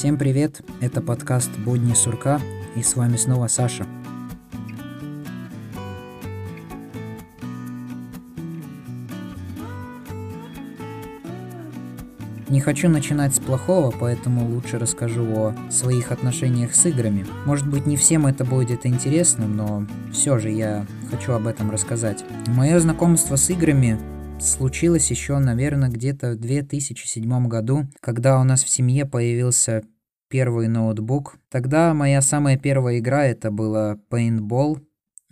Всем привет, это подкаст «Будни сурка» и с вами снова Саша. Не хочу начинать с плохого, поэтому лучше расскажу о своих отношениях с играми. Может быть не всем это будет интересно, но все же я хочу об этом рассказать. Мое знакомство с играми случилось еще, наверное, где-то в 2007 году, когда у нас в семье появился первый ноутбук. Тогда моя самая первая игра это была Paintball.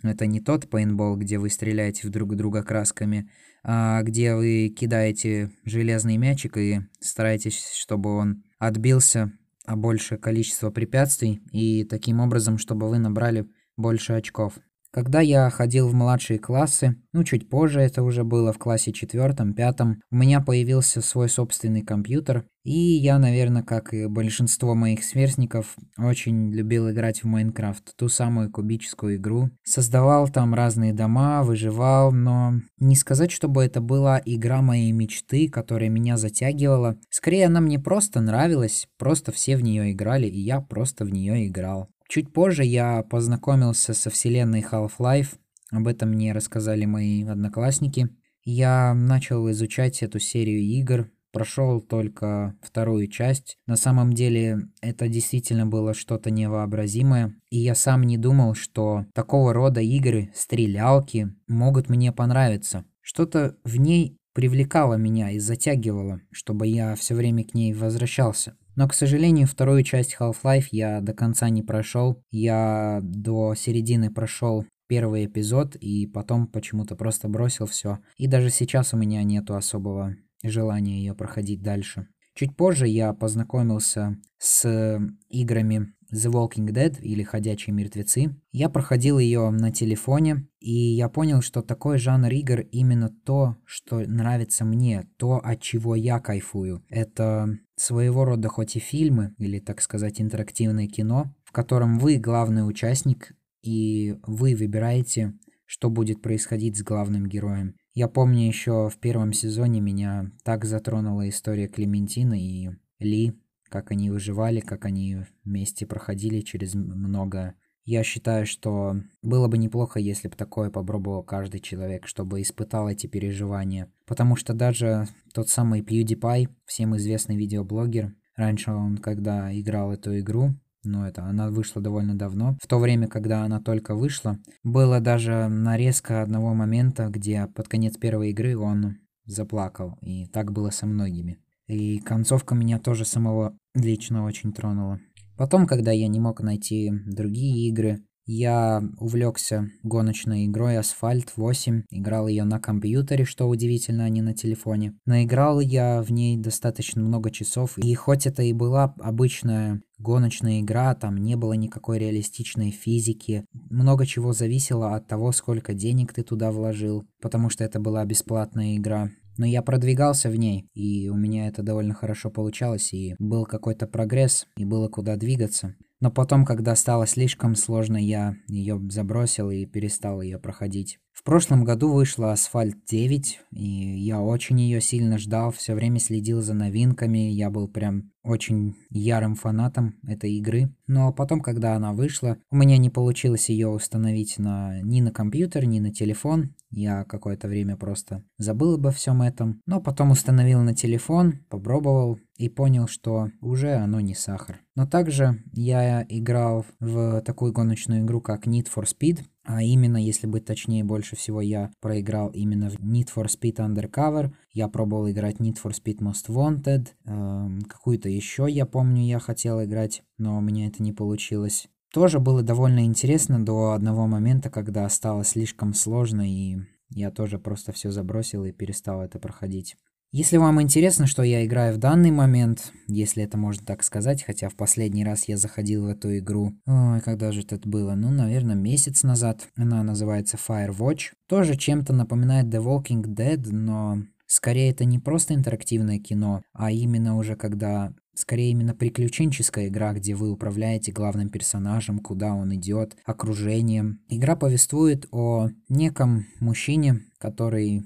Это не тот Paintball, где вы стреляете в друг друга красками, а где вы кидаете железный мячик и стараетесь, чтобы он отбился о большее количество препятствий и таким образом, чтобы вы набрали больше очков. Когда я ходил в младшие классы, ну чуть позже это уже было в классе четвертом, пятом, у меня появился свой собственный компьютер, и я, наверное, как и большинство моих сверстников, очень любил играть в Майнкрафт, ту самую кубическую игру. Создавал там разные дома, выживал, но не сказать, чтобы это была игра моей мечты, которая меня затягивала. Скорее, она мне просто нравилась, просто все в нее играли, и я просто в нее играл. Чуть позже я познакомился со вселенной Half-Life, об этом мне рассказали мои одноклассники. Я начал изучать эту серию игр, прошел только вторую часть. На самом деле это действительно было что-то невообразимое, и я сам не думал, что такого рода игры, стрелялки, могут мне понравиться. Что-то в ней привлекало меня и затягивало, чтобы я все время к ней возвращался. Но, к сожалению, вторую часть Half-Life я до конца не прошел. Я до середины прошел первый эпизод и потом почему-то просто бросил все. И даже сейчас у меня нету особого желания ее проходить дальше. Чуть позже я познакомился с играми The Walking Dead или Ходячие мертвецы. Я проходил ее на телефоне, и я понял, что такой жанр игр именно то, что нравится мне, то, от чего я кайфую. Это своего рода хоть и фильмы, или, так сказать, интерактивное кино, в котором вы главный участник, и вы выбираете, что будет происходить с главным героем. Я помню еще в первом сезоне меня так затронула история Клементины и Ли, как они выживали, как они вместе проходили через много. Я считаю, что было бы неплохо, если бы такое попробовал каждый человек, чтобы испытал эти переживания. Потому что даже тот самый PewDiePie, всем известный видеоблогер, раньше он, когда играл эту игру, но это она вышла довольно давно. В то время, когда она только вышла, было даже нарезка одного момента, где под конец первой игры он заплакал. И так было со многими. И концовка меня тоже самого лично очень тронула. Потом, когда я не мог найти другие игры, я увлекся гоночной игрой Асфальт 8, играл ее на компьютере, что удивительно, а не на телефоне. Наиграл я в ней достаточно много часов, и хоть это и была обычная гоночная игра, там не было никакой реалистичной физики, много чего зависело от того, сколько денег ты туда вложил, потому что это была бесплатная игра. Но я продвигался в ней, и у меня это довольно хорошо получалось, и был какой-то прогресс, и было куда двигаться. Но потом, когда стало слишком сложно, я ее забросил и перестал ее проходить. В прошлом году вышла Асфальт 9, и я очень ее сильно ждал, все время следил за новинками, я был прям очень ярым фанатом этой игры. Но потом, когда она вышла, у меня не получилось ее установить на, ни на компьютер, ни на телефон. Я какое-то время просто забыл обо всем этом. Но потом установил на телефон, попробовал и понял, что уже оно не сахар. Но также я играл в такую гоночную игру, как Need for Speed. А именно, если быть точнее, больше всего я проиграл именно в Need for Speed Undercover. Я пробовал играть Need for Speed Most Wanted. Э, какую-то еще, я помню, я хотел играть, но у меня это не получилось. Тоже было довольно интересно до одного момента, когда стало слишком сложно, и я тоже просто все забросил и перестал это проходить. Если вам интересно, что я играю в данный момент, если это можно так сказать, хотя в последний раз я заходил в эту игру, ой, когда же это было, ну, наверное, месяц назад, она называется Firewatch, тоже чем-то напоминает The Walking Dead, но скорее это не просто интерактивное кино, а именно уже когда Скорее именно приключенческая игра, где вы управляете главным персонажем, куда он идет, окружением. Игра повествует о неком мужчине, который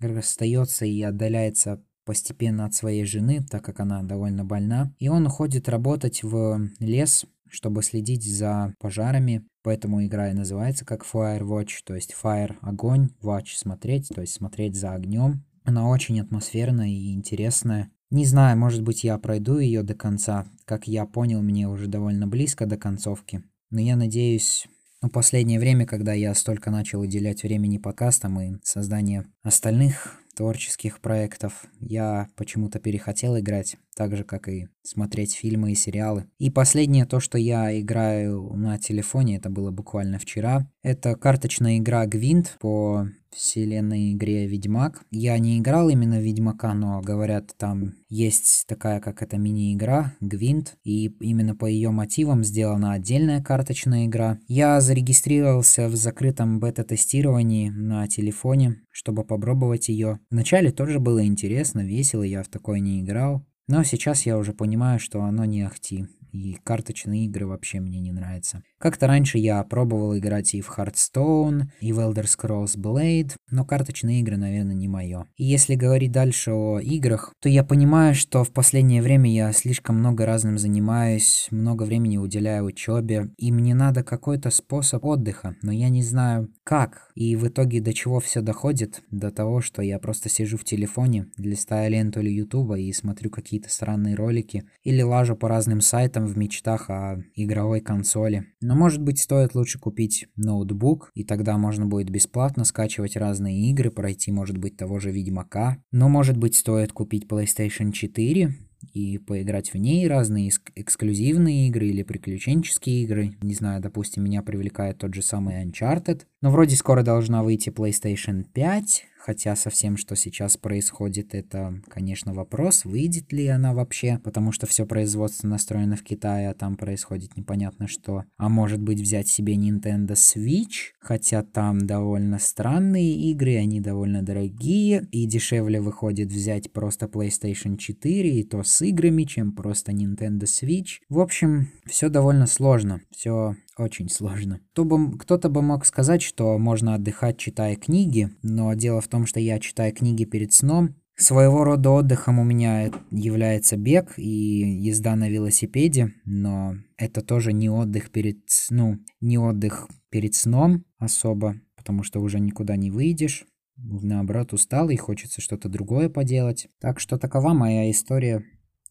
расстается и отдаляется постепенно от своей жены, так как она довольно больна. И он уходит работать в лес, чтобы следить за пожарами. Поэтому игра и называется как Fire Watch, то есть Fire – огонь, Watch – смотреть, то есть смотреть за огнем. Она очень атмосферная и интересная. Не знаю, может быть я пройду ее до конца. Как я понял, мне уже довольно близко до концовки. Но я надеюсь, ну, последнее время, когда я столько начал уделять времени подкастам и созданию остальных творческих проектов, я почему-то перехотел играть, так же, как и смотреть фильмы и сериалы. И последнее то, что я играю на телефоне, это было буквально вчера. Это карточная игра Гвинт по вселенной игре Ведьмак. Я не играл именно Ведьмака, но говорят, там есть такая, как это мини-игра, Гвинт, и именно по ее мотивам сделана отдельная карточная игра. Я зарегистрировался в закрытом бета-тестировании на телефоне, чтобы попробовать ее. Вначале тоже было интересно, весело, я в такое не играл. Но сейчас я уже понимаю, что оно не ахти и карточные игры вообще мне не нравятся. Как-то раньше я пробовал играть и в Hearthstone, и в Elder Scrolls Blade, но карточные игры, наверное, не мое. И если говорить дальше о играх, то я понимаю, что в последнее время я слишком много разным занимаюсь, много времени уделяю учебе, и мне надо какой-то способ отдыха, но я не знаю как. И в итоге до чего все доходит? До того, что я просто сижу в телефоне, листаю ленту или ютуба и смотрю какие-то странные ролики, или лажу по разным сайтам, этом в мечтах о игровой консоли. Но может быть стоит лучше купить ноутбук, и тогда можно будет бесплатно скачивать разные игры, пройти может быть того же Ведьмака. Но может быть стоит купить PlayStation 4, и поиграть в ней разные эксклюзивные игры или приключенческие игры. Не знаю, допустим, меня привлекает тот же самый Uncharted. Но вроде скоро должна выйти PlayStation 5, Хотя со всем, что сейчас происходит, это, конечно, вопрос, выйдет ли она вообще, потому что все производство настроено в Китае, а там происходит непонятно что. А может быть взять себе Nintendo Switch, хотя там довольно странные игры, они довольно дорогие, и дешевле выходит взять просто PlayStation 4, и то с играми, чем просто Nintendo Switch. В общем, все довольно сложно, все очень сложно. Кто-то бы мог сказать, что можно отдыхать, читая книги, но дело в том, что я читаю книги перед сном. Своего рода отдыхом у меня является бег и езда на велосипеде, но это тоже не отдых перед, ну, не отдых перед сном особо, потому что уже никуда не выйдешь. Наоборот, устал и хочется что-то другое поделать. Так что такова моя история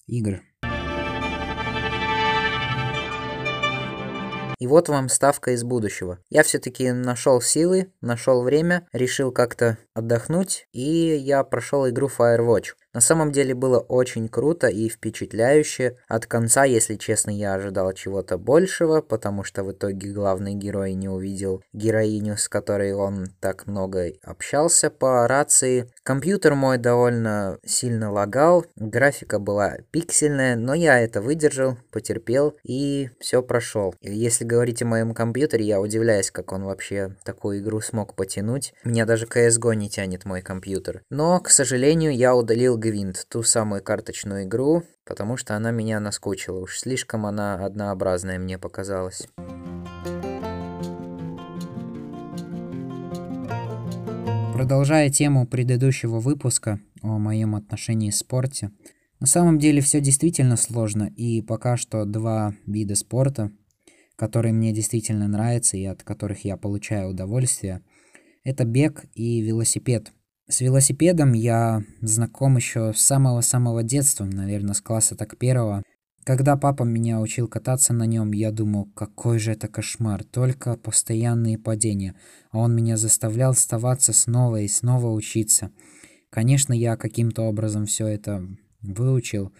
игр. И вот вам ставка из будущего. Я все-таки нашел силы, нашел время, решил как-то отдохнуть, и я прошел игру Firewatch. На самом деле было очень круто и впечатляюще. От конца, если честно, я ожидал чего-то большего, потому что в итоге главный герой не увидел героиню, с которой он так много общался по рации. Компьютер мой довольно сильно лагал, графика была пиксельная, но я это выдержал, потерпел и все прошел. Если говорить о моем компьютере, я удивляюсь, как он вообще такую игру смог потянуть. Меня даже CSGO не тянет мой компьютер. Но, к сожалению, я удалил Гвинт, ту самую карточную игру, потому что она меня наскучила. Уж слишком она однообразная мне показалась. Продолжая тему предыдущего выпуска о моем отношении к спорте, на самом деле все действительно сложно, и пока что два вида спорта, которые мне действительно нравятся и от которых я получаю удовольствие, это бег и велосипед – с велосипедом я знаком еще с самого-самого детства, наверное, с класса так первого. Когда папа меня учил кататься на нем, я думал, какой же это кошмар, только постоянные падения. А он меня заставлял вставаться снова и снова учиться. Конечно, я каким-то образом все это выучил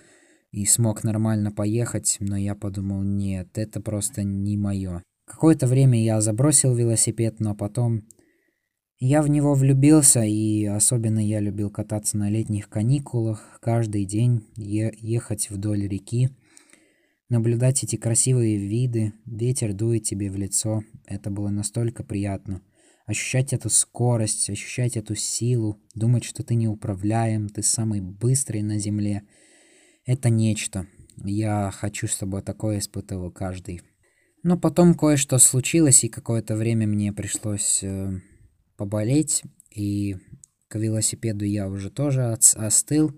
и смог нормально поехать, но я подумал, нет, это просто не мое. Какое-то время я забросил велосипед, но потом я в него влюбился, и особенно я любил кататься на летних каникулах, каждый день е- ехать вдоль реки, наблюдать эти красивые виды, ветер дует тебе в лицо. Это было настолько приятно. Ощущать эту скорость, ощущать эту силу, думать, что ты неуправляем, ты самый быстрый на земле. Это нечто. Я хочу, чтобы такое испытывал каждый. Но потом кое-что случилось, и какое-то время мне пришлось э, поболеть, и к велосипеду я уже тоже остыл.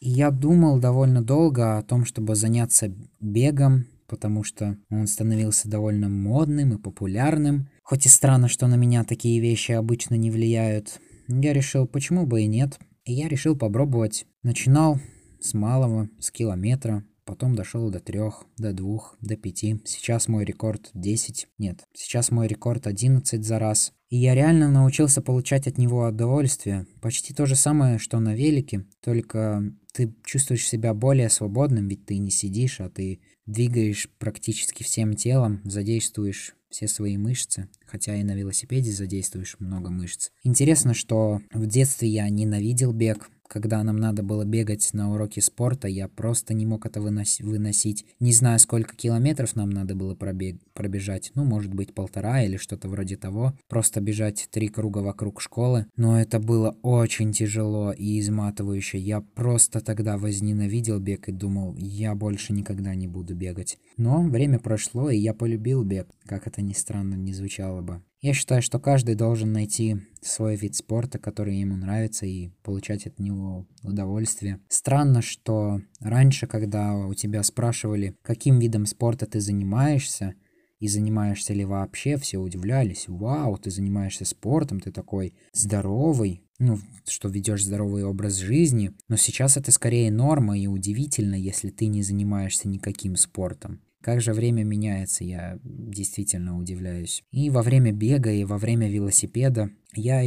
я думал довольно долго о том, чтобы заняться бегом, потому что он становился довольно модным и популярным. Хоть и странно, что на меня такие вещи обычно не влияют. Я решил, почему бы и нет. И я решил попробовать. Начинал с малого, с километра, потом дошел до трех, до двух, до пяти. Сейчас мой рекорд 10. Нет, сейчас мой рекорд 11 за раз. И я реально научился получать от него удовольствие. Почти то же самое, что на велике, только ты чувствуешь себя более свободным, ведь ты не сидишь, а ты двигаешь практически всем телом, задействуешь все свои мышцы, хотя и на велосипеде задействуешь много мышц. Интересно, что в детстве я ненавидел бег, когда нам надо было бегать на уроке спорта, я просто не мог это выносить. Не знаю, сколько километров нам надо было пробег пробежать. Ну, может быть, полтора или что-то вроде того. Просто бежать три круга вокруг школы. Но это было очень тяжело и изматывающе. Я просто тогда возненавидел бег и думал, я больше никогда не буду бегать. Но время прошло, и я полюбил бег, как это ни странно не звучало бы. Я считаю, что каждый должен найти свой вид спорта, который ему нравится, и получать от него удовольствие. Странно, что раньше, когда у тебя спрашивали, каким видом спорта ты занимаешься, и занимаешься ли вообще, все удивлялись. Вау, ты занимаешься спортом, ты такой здоровый, ну, что ведешь здоровый образ жизни. Но сейчас это скорее норма и удивительно, если ты не занимаешься никаким спортом. Как же время меняется, я действительно удивляюсь. И во время бега, и во время велосипеда я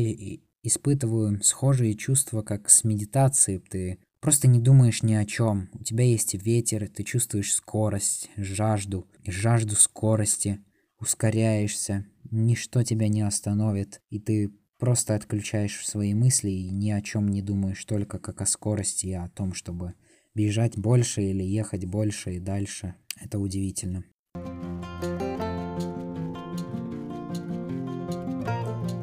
испытываю схожие чувства, как с медитацией. Ты просто не думаешь ни о чем. У тебя есть ветер, ты чувствуешь скорость, жажду, жажду скорости, ускоряешься, ничто тебя не остановит, и ты просто отключаешь свои мысли и ни о чем не думаешь, только как о скорости и о том, чтобы бежать больше или ехать больше и дальше. Это удивительно.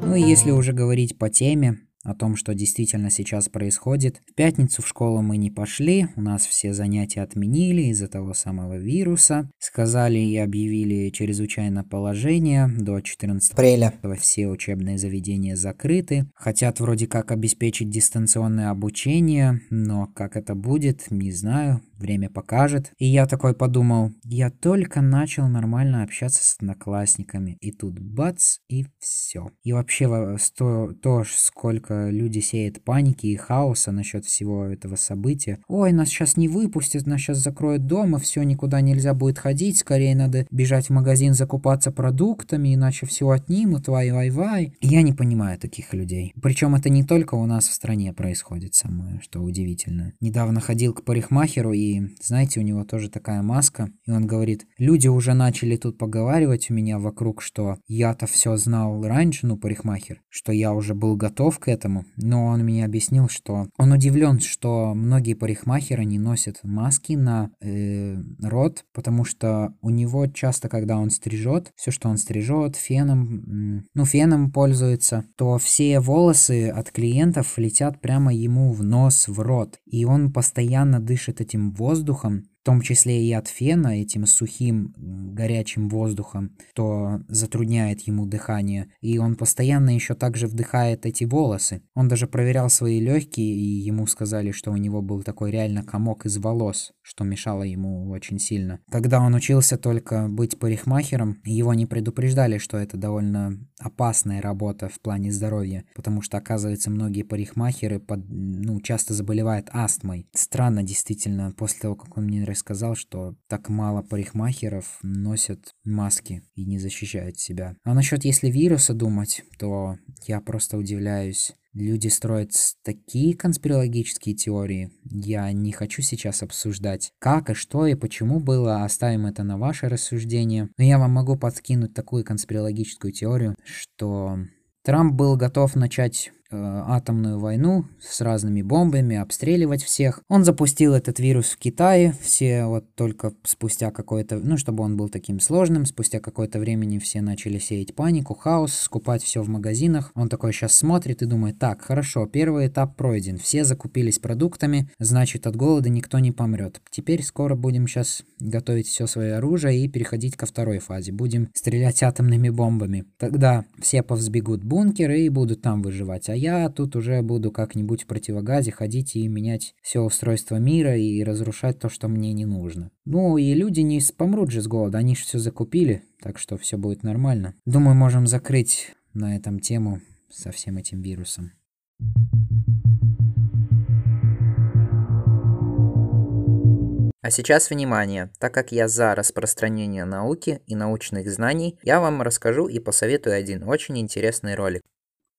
Ну и если уже говорить по теме, о том, что действительно сейчас происходит. В пятницу в школу мы не пошли, у нас все занятия отменили из-за того самого вируса. Сказали и объявили чрезвычайное положение до 14 апреля. Все учебные заведения закрыты. Хотят вроде как обеспечить дистанционное обучение, но как это будет, не знаю время покажет. И я такой подумал, я только начал нормально общаться с одноклассниками, и тут бац, и все. И вообще то, то сколько люди сеют паники и хаоса насчет всего этого события. Ой, нас сейчас не выпустят, нас сейчас закроют дома, все, никуда нельзя будет ходить, скорее надо бежать в магазин закупаться продуктами, иначе все отнимут, вай-вай-вай. Я не понимаю таких людей. Причем это не только у нас в стране происходит самое, что удивительно. Недавно ходил к парикмахеру и знаете, у него тоже такая маска, и он говорит, люди уже начали тут поговаривать у меня вокруг, что я-то все знал раньше, ну, парикмахер, что я уже был готов к этому, но он мне объяснил, что он удивлен, что многие парикмахеры не носят маски на э, рот, потому что у него часто, когда он стрижет, все, что он стрижет, феном, ну, феном пользуется, то все волосы от клиентов летят прямо ему в нос, в рот, и он постоянно дышит этим воздухом, в том числе и от фена, этим сухим горячим воздухом, то затрудняет ему дыхание. И он постоянно еще также вдыхает эти волосы. Он даже проверял свои легкие, и ему сказали, что у него был такой реально комок из волос, что мешало ему очень сильно. Когда он учился только быть парикмахером, его не предупреждали, что это довольно опасная работа в плане здоровья, потому что, оказывается, многие парикмахеры под, ну, часто заболевают астмой. Странно, действительно, после того, как он мне рассказал, что так мало парикмахеров носят маски и не защищают себя. А насчет если вируса думать, то я просто удивляюсь. Люди строят такие конспирологические теории. Я не хочу сейчас обсуждать, как и что и почему было, оставим это на ваше рассуждение. Но я вам могу подкинуть такую конспирологическую теорию, что Трамп был готов начать атомную войну с разными бомбами, обстреливать всех. Он запустил этот вирус в Китае, все вот только спустя какое-то, ну, чтобы он был таким сложным, спустя какое-то времени все начали сеять панику, хаос, скупать все в магазинах. Он такой сейчас смотрит и думает, так, хорошо, первый этап пройден, все закупились продуктами, значит, от голода никто не помрет. Теперь скоро будем сейчас готовить все свое оружие и переходить ко второй фазе. Будем стрелять атомными бомбами. Тогда все повзбегут бункеры и будут там выживать, а я тут уже буду как-нибудь в противогазе ходить и менять все устройство мира и разрушать то, что мне не нужно. Ну и люди не помрут же с голода, они же все закупили, так что все будет нормально. Думаю, можем закрыть на этом тему со всем этим вирусом. А сейчас внимание, так как я за распространение науки и научных знаний, я вам расскажу и посоветую один очень интересный ролик.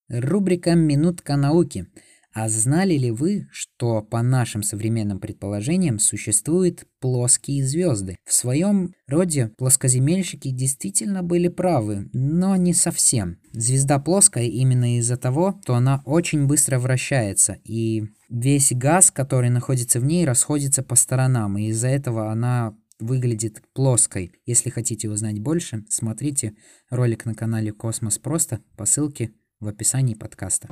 Рубрика «Минутка науки». А знали ли вы, что по нашим современным предположениям существуют плоские звезды? В своем роде плоскоземельщики действительно были правы, но не совсем. Звезда плоская именно из-за того, что она очень быстро вращается, и весь газ, который находится в ней, расходится по сторонам, и из-за этого она выглядит плоской. Если хотите узнать больше, смотрите ролик на канале Космос Просто по ссылке в описании подкаста.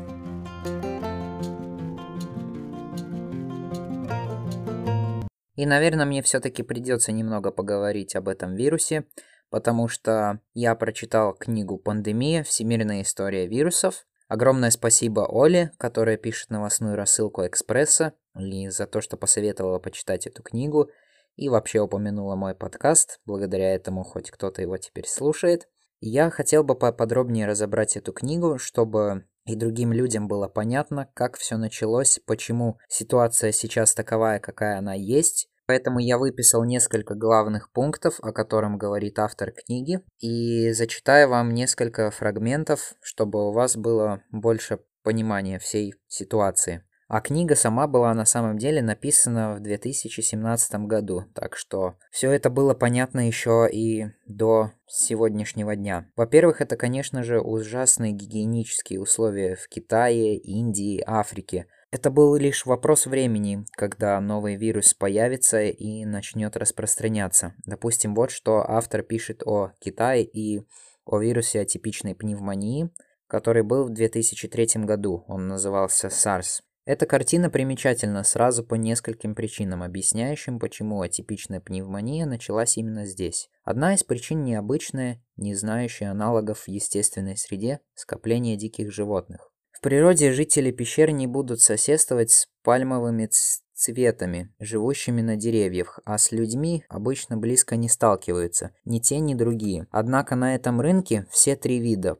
И, наверное, мне все-таки придется немного поговорить об этом вирусе, потому что я прочитал книгу «Пандемия. Всемирная история вирусов». Огромное спасибо Оле, которая пишет новостную рассылку «Экспресса», и за то, что посоветовала почитать эту книгу, и вообще упомянула мой подкаст. Благодаря этому хоть кто-то его теперь слушает. Я хотел бы поподробнее разобрать эту книгу, чтобы и другим людям было понятно, как все началось, почему ситуация сейчас таковая, какая она есть, Поэтому я выписал несколько главных пунктов, о котором говорит автор книги, и зачитаю вам несколько фрагментов, чтобы у вас было больше понимания всей ситуации. А книга сама была на самом деле написана в 2017 году, так что все это было понятно еще и до сегодняшнего дня. Во-первых, это, конечно же, ужасные гигиенические условия в Китае, Индии, Африке – это был лишь вопрос времени, когда новый вирус появится и начнет распространяться. Допустим, вот что автор пишет о Китае и о вирусе атипичной пневмонии, который был в 2003 году. Он назывался SARS. Эта картина примечательна сразу по нескольким причинам, объясняющим, почему атипичная пневмония началась именно здесь. Одна из причин необычная, не знающая аналогов в естественной среде, скопление диких животных. В природе жители пещер не будут соседствовать с пальмовыми цветами, живущими на деревьях, а с людьми обычно близко не сталкиваются, ни те, ни другие. Однако на этом рынке все три вида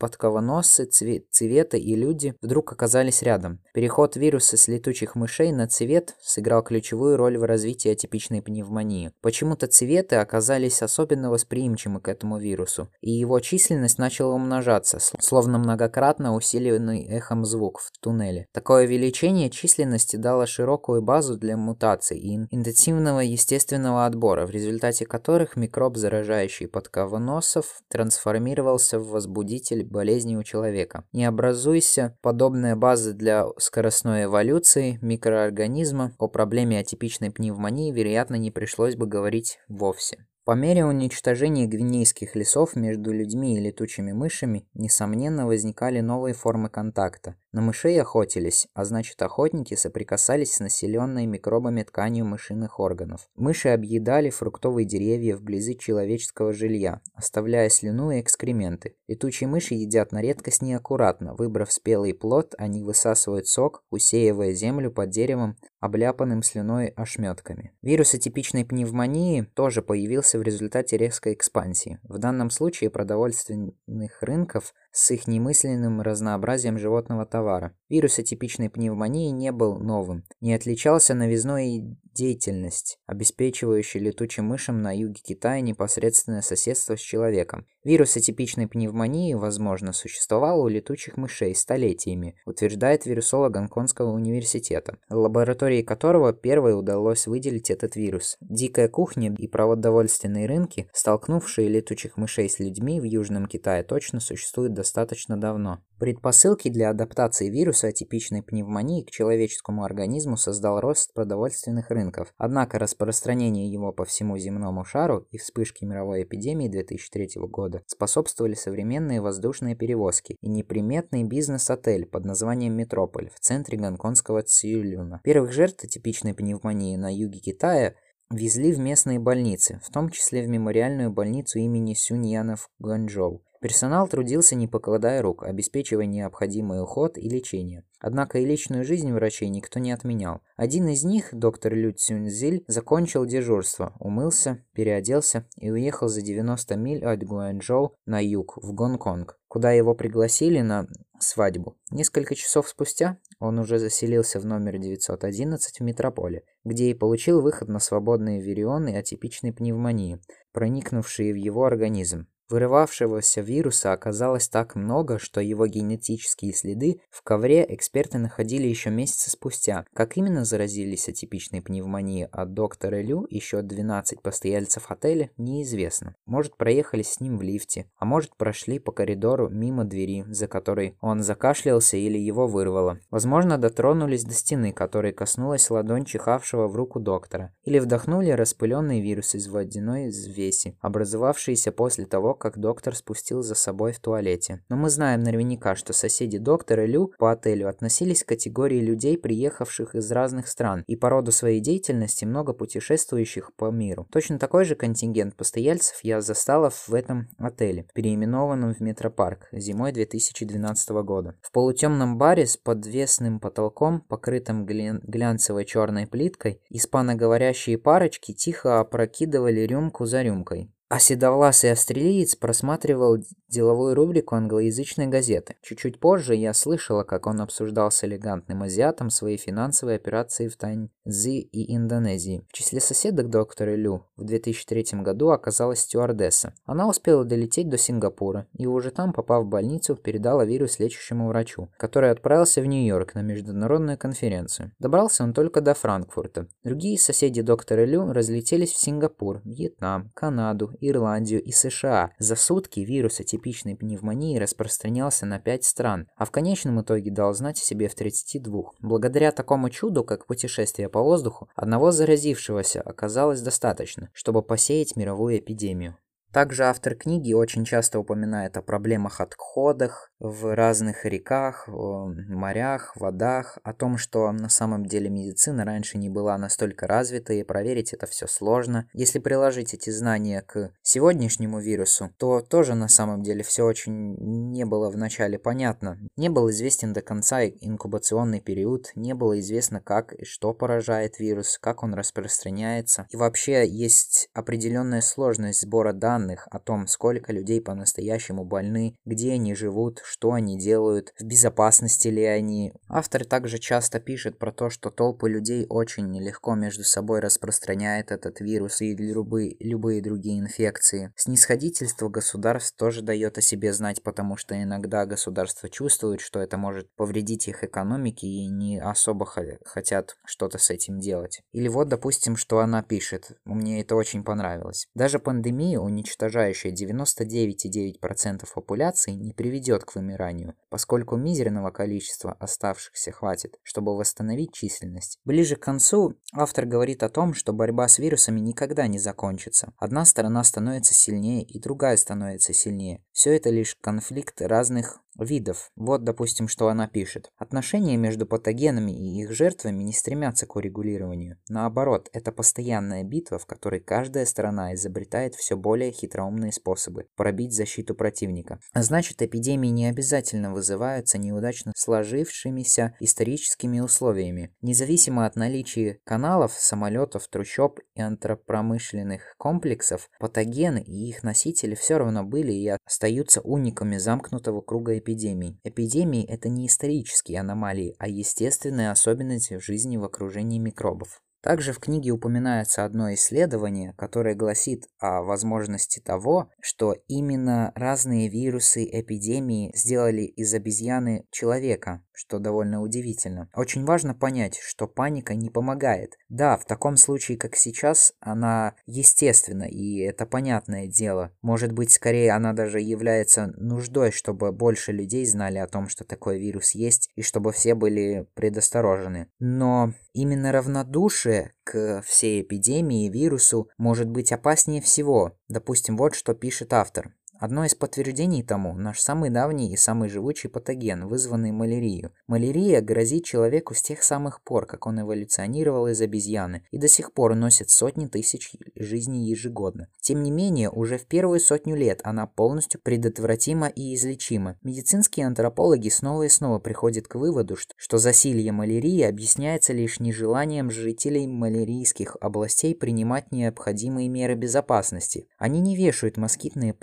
подков подковоносцы, цвета и люди вдруг оказались рядом. Переход вируса с летучих мышей на цвет сыграл ключевую роль в развитии атипичной пневмонии. Почему-то цветы оказались особенно восприимчивы к этому вирусу, и его численность начала умножаться, словно многократно усиленный эхом звук в туннеле. Такое увеличение численности дало широкую базу для мутаций и интенсивного естественного отбора, в результате которых микроб, заражающий подковоносов, трансформировался в возбудитель болезней у человека. Не образуйся подобная база для скоростной эволюции микроорганизма, о проблеме атипичной пневмонии, вероятно, не пришлось бы говорить вовсе. По мере уничтожения гвинейских лесов между людьми и летучими мышами, несомненно, возникали новые формы контакта. На мышей охотились, а значит охотники соприкасались с населенной микробами тканью мышиных органов. Мыши объедали фруктовые деревья вблизи человеческого жилья, оставляя слюну и экскременты. Летучие мыши едят на редкость неаккуратно. Выбрав спелый плод, они высасывают сок, усеивая землю под деревом, обляпанным слюной ошметками. Вирус атипичной пневмонии тоже появился в результате резкой экспансии. В данном случае продовольственных рынков с их немысленным разнообразием животного товара. Вирус атипичной пневмонии не был новым, не отличался новизной деятельность, обеспечивающая летучим мышам на юге Китая непосредственное соседство с человеком. Вирус атипичной пневмонии, возможно, существовал у летучих мышей столетиями, утверждает вирусолог Гонконгского университета, лаборатории которого первой удалось выделить этот вирус. Дикая кухня и продовольственные рынки, столкнувшие летучих мышей с людьми в Южном Китае, точно существуют достаточно давно. Предпосылки для адаптации вируса атипичной пневмонии к человеческому организму создал рост продовольственных рынков. Однако распространение его по всему земному шару и вспышки мировой эпидемии 2003 года способствовали современные воздушные перевозки и неприметный бизнес-отель под названием «Метрополь» в центре гонконгского Цюйлюна. Первых жертв атипичной пневмонии на юге Китая везли в местные больницы, в том числе в мемориальную больницу имени Сюньяна в Гуанчжоу. Персонал трудился не покладая рук, обеспечивая необходимый уход и лечение. Однако и личную жизнь врачей никто не отменял. Один из них, доктор Лю Цюньзиль, закончил дежурство, умылся, переоделся и уехал за 90 миль от Гуанчжоу на юг, в Гонконг, куда его пригласили на свадьбу. Несколько часов спустя он уже заселился в номер 911 в метрополе, где и получил выход на свободные вирионы атипичной пневмонии, проникнувшие в его организм. Вырывавшегося вируса оказалось так много, что его генетические следы в ковре эксперты находили еще месяцы спустя. Как именно заразились атипичной пневмонией от доктора Лю еще 12 постояльцев отеля, неизвестно. Может, проехали с ним в лифте, а может, прошли по коридору мимо двери, за которой он закашлялся или его вырвало. Возможно, дотронулись до стены, которой коснулась ладонь чихавшего в руку доктора, или вдохнули распыленный вирус из водяной взвеси, образовавшийся после того, как доктор спустил за собой в туалете. Но мы знаем наверняка, что соседи доктора Лю по отелю относились к категории людей, приехавших из разных стран, и по роду своей деятельности много путешествующих по миру. Точно такой же контингент постояльцев я застала в этом отеле, переименованном в Метропарк, зимой 2012 года. В полутемном баре с подвесным потолком, покрытым глин глянцевой черной плиткой, испаноговорящие парочки тихо опрокидывали рюмку за рюмкой. А седовласый австралиец просматривал деловую рубрику англоязычной газеты. Чуть-чуть позже я слышала, как он обсуждал с элегантным азиатом свои финансовые операции в Таньцзи и Индонезии. В числе соседок доктора Лю в 2003 году оказалась стюардесса. Она успела долететь до Сингапура и уже там, попав в больницу, передала вирус лечащему врачу, который отправился в Нью-Йорк на международную конференцию. Добрался он только до Франкфурта. Другие соседи доктора Лю разлетелись в Сингапур, Вьетнам, Канаду Ирландию и США. За сутки вирус атипичной пневмонии распространялся на 5 стран, а в конечном итоге дал знать о себе в 32. Благодаря такому чуду, как путешествие по воздуху, одного заразившегося оказалось достаточно, чтобы посеять мировую эпидемию. Также автор книги очень часто упоминает о проблемах отходах в разных реках, морях, водах, о том, что на самом деле медицина раньше не была настолько развита и проверить это все сложно. Если приложить эти знания к сегодняшнему вирусу, то тоже на самом деле все очень не было вначале понятно. Не был известен до конца инкубационный период, не было известно, как и что поражает вирус, как он распространяется. И вообще есть определенная сложность сбора данных данных о том, сколько людей по-настоящему больны, где они живут, что они делают, в безопасности ли они. Автор также часто пишет про то, что толпы людей очень легко между собой распространяет этот вирус и любые, любые другие инфекции. Снисходительство государств тоже дает о себе знать, потому что иногда государства чувствуют, что это может повредить их экономике и не особо хотят что-то с этим делать. Или вот, допустим, что она пишет. Мне это очень понравилось. Даже пандемия уничтожает уничтожающая 99,9% популяции, не приведет к вымиранию, поскольку мизерного количества оставшихся хватит, чтобы восстановить численность. Ближе к концу автор говорит о том, что борьба с вирусами никогда не закончится. Одна сторона становится сильнее, и другая становится сильнее. Все это лишь конфликт разных видов. Вот, допустим, что она пишет. Отношения между патогенами и их жертвами не стремятся к урегулированию. Наоборот, это постоянная битва, в которой каждая сторона изобретает все более хитроумные способы пробить защиту противника. А значит, эпидемии не обязательно вызываются неудачно сложившимися историческими условиями. Независимо от наличия каналов, самолетов, трущоб и антропромышленных комплексов, патогены и их носители все равно были и остаются униками замкнутого круга эпидемий. Эпидемии – это не исторические аномалии, а естественные особенности в жизни в окружении микробов. Также в книге упоминается одно исследование, которое гласит о возможности того, что именно разные вирусы эпидемии сделали из обезьяны человека, что довольно удивительно. Очень важно понять, что паника не помогает. Да, в таком случае, как сейчас, она естественна, и это понятное дело. Может быть, скорее она даже является нуждой, чтобы больше людей знали о том, что такой вирус есть, и чтобы все были предосторожены. Но именно равнодушие к всей эпидемии и вирусу может быть опаснее всего. Допустим, вот что пишет автор. Одно из подтверждений тому – наш самый давний и самый живучий патоген, вызванный малярией. Малярия грозит человеку с тех самых пор, как он эволюционировал из обезьяны, и до сих пор носит сотни тысяч жизней ежегодно. Тем не менее, уже в первую сотню лет она полностью предотвратима и излечима. Медицинские антропологи снова и снова приходят к выводу, что засилье малярии объясняется лишь нежеланием жителей малярийских областей принимать необходимые меры безопасности. Они не вешают москитные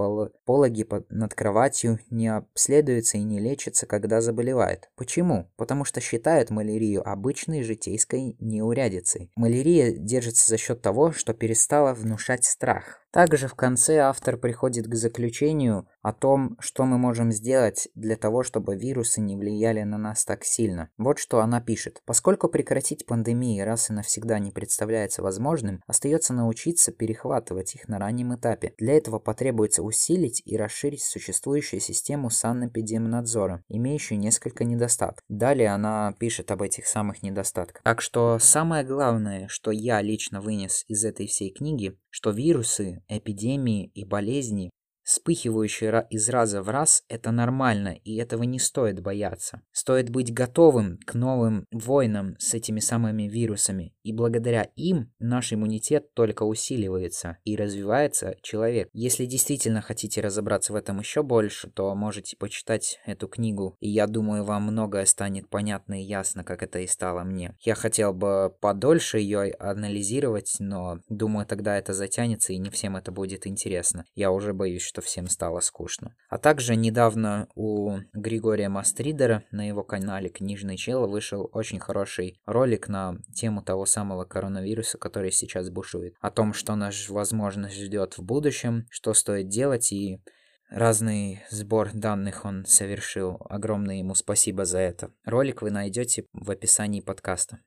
пологи над кроватью, не обследуются и не лечатся, когда заболевают. Почему? Потому что считают малярию обычной житейской неурядицей. Малярия держится за счет того, что перестала внушать страх. Также в конце автор приходит к заключению о том, что мы можем сделать для того, чтобы вирусы не влияли на нас так сильно. Вот что она пишет. Поскольку прекратить пандемии раз и навсегда не представляется возможным, остается научиться перехватывать их на раннем этапе. Для этого потребуется усилить и расширить существующую систему санэпидемнадзора, имеющую несколько недостатков. Далее она пишет об этих самых недостатках. Так что самое главное, что я лично вынес из этой всей книги, что вирусы, эпидемии и болезни Вспыхивающие из раза в раз – это нормально, и этого не стоит бояться. Стоит быть готовым к новым войнам с этими самыми вирусами, и благодаря им наш иммунитет только усиливается и развивается человек. Если действительно хотите разобраться в этом еще больше, то можете почитать эту книгу, и я думаю, вам многое станет понятно и ясно, как это и стало мне. Я хотел бы подольше ее анализировать, но думаю, тогда это затянется, и не всем это будет интересно. Я уже боюсь, что что всем стало скучно. А также недавно у Григория Мастридера на его канале Книжный Чел вышел очень хороший ролик на тему того самого коронавируса, который сейчас бушует. О том, что нас, возможно, ждет в будущем, что стоит делать и Разный сбор данных он совершил. Огромное ему спасибо за это. Ролик вы найдете в описании подкаста.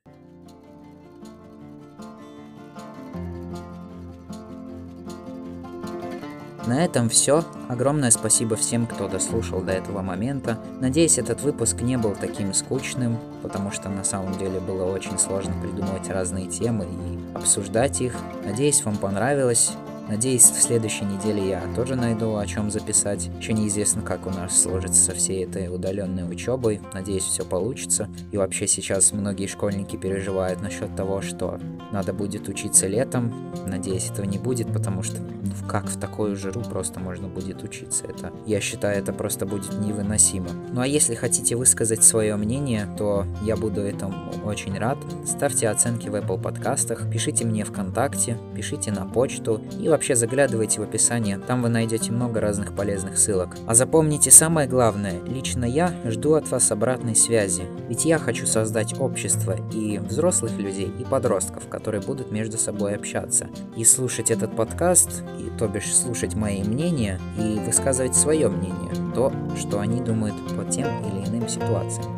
На этом все. Огромное спасибо всем, кто дослушал до этого момента. Надеюсь, этот выпуск не был таким скучным, потому что на самом деле было очень сложно придумывать разные темы и обсуждать их. Надеюсь, вам понравилось. Надеюсь, в следующей неделе я тоже найду о чем записать. Еще неизвестно, как у нас сложится со всей этой удаленной учебой. Надеюсь, все получится. И вообще сейчас многие школьники переживают насчет того, что надо будет учиться летом. Надеюсь, этого не будет, потому что ну, как в такую жару просто можно будет учиться. Это, я считаю, это просто будет невыносимо. Ну а если хотите высказать свое мнение, то я буду этому очень рад. Ставьте оценки в Apple подкастах, пишите мне ВКонтакте, пишите на почту и вообще вообще заглядывайте в описание, там вы найдете много разных полезных ссылок. А запомните самое главное, лично я жду от вас обратной связи, ведь я хочу создать общество и взрослых людей, и подростков, которые будут между собой общаться. И слушать этот подкаст, и то бишь слушать мои мнения, и высказывать свое мнение, то, что они думают по тем или иным ситуациям.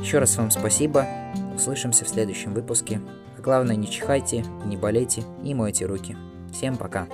Еще раз вам спасибо, услышимся в следующем выпуске. главное, не чихайте, не болейте и мойте руки. Всем пока!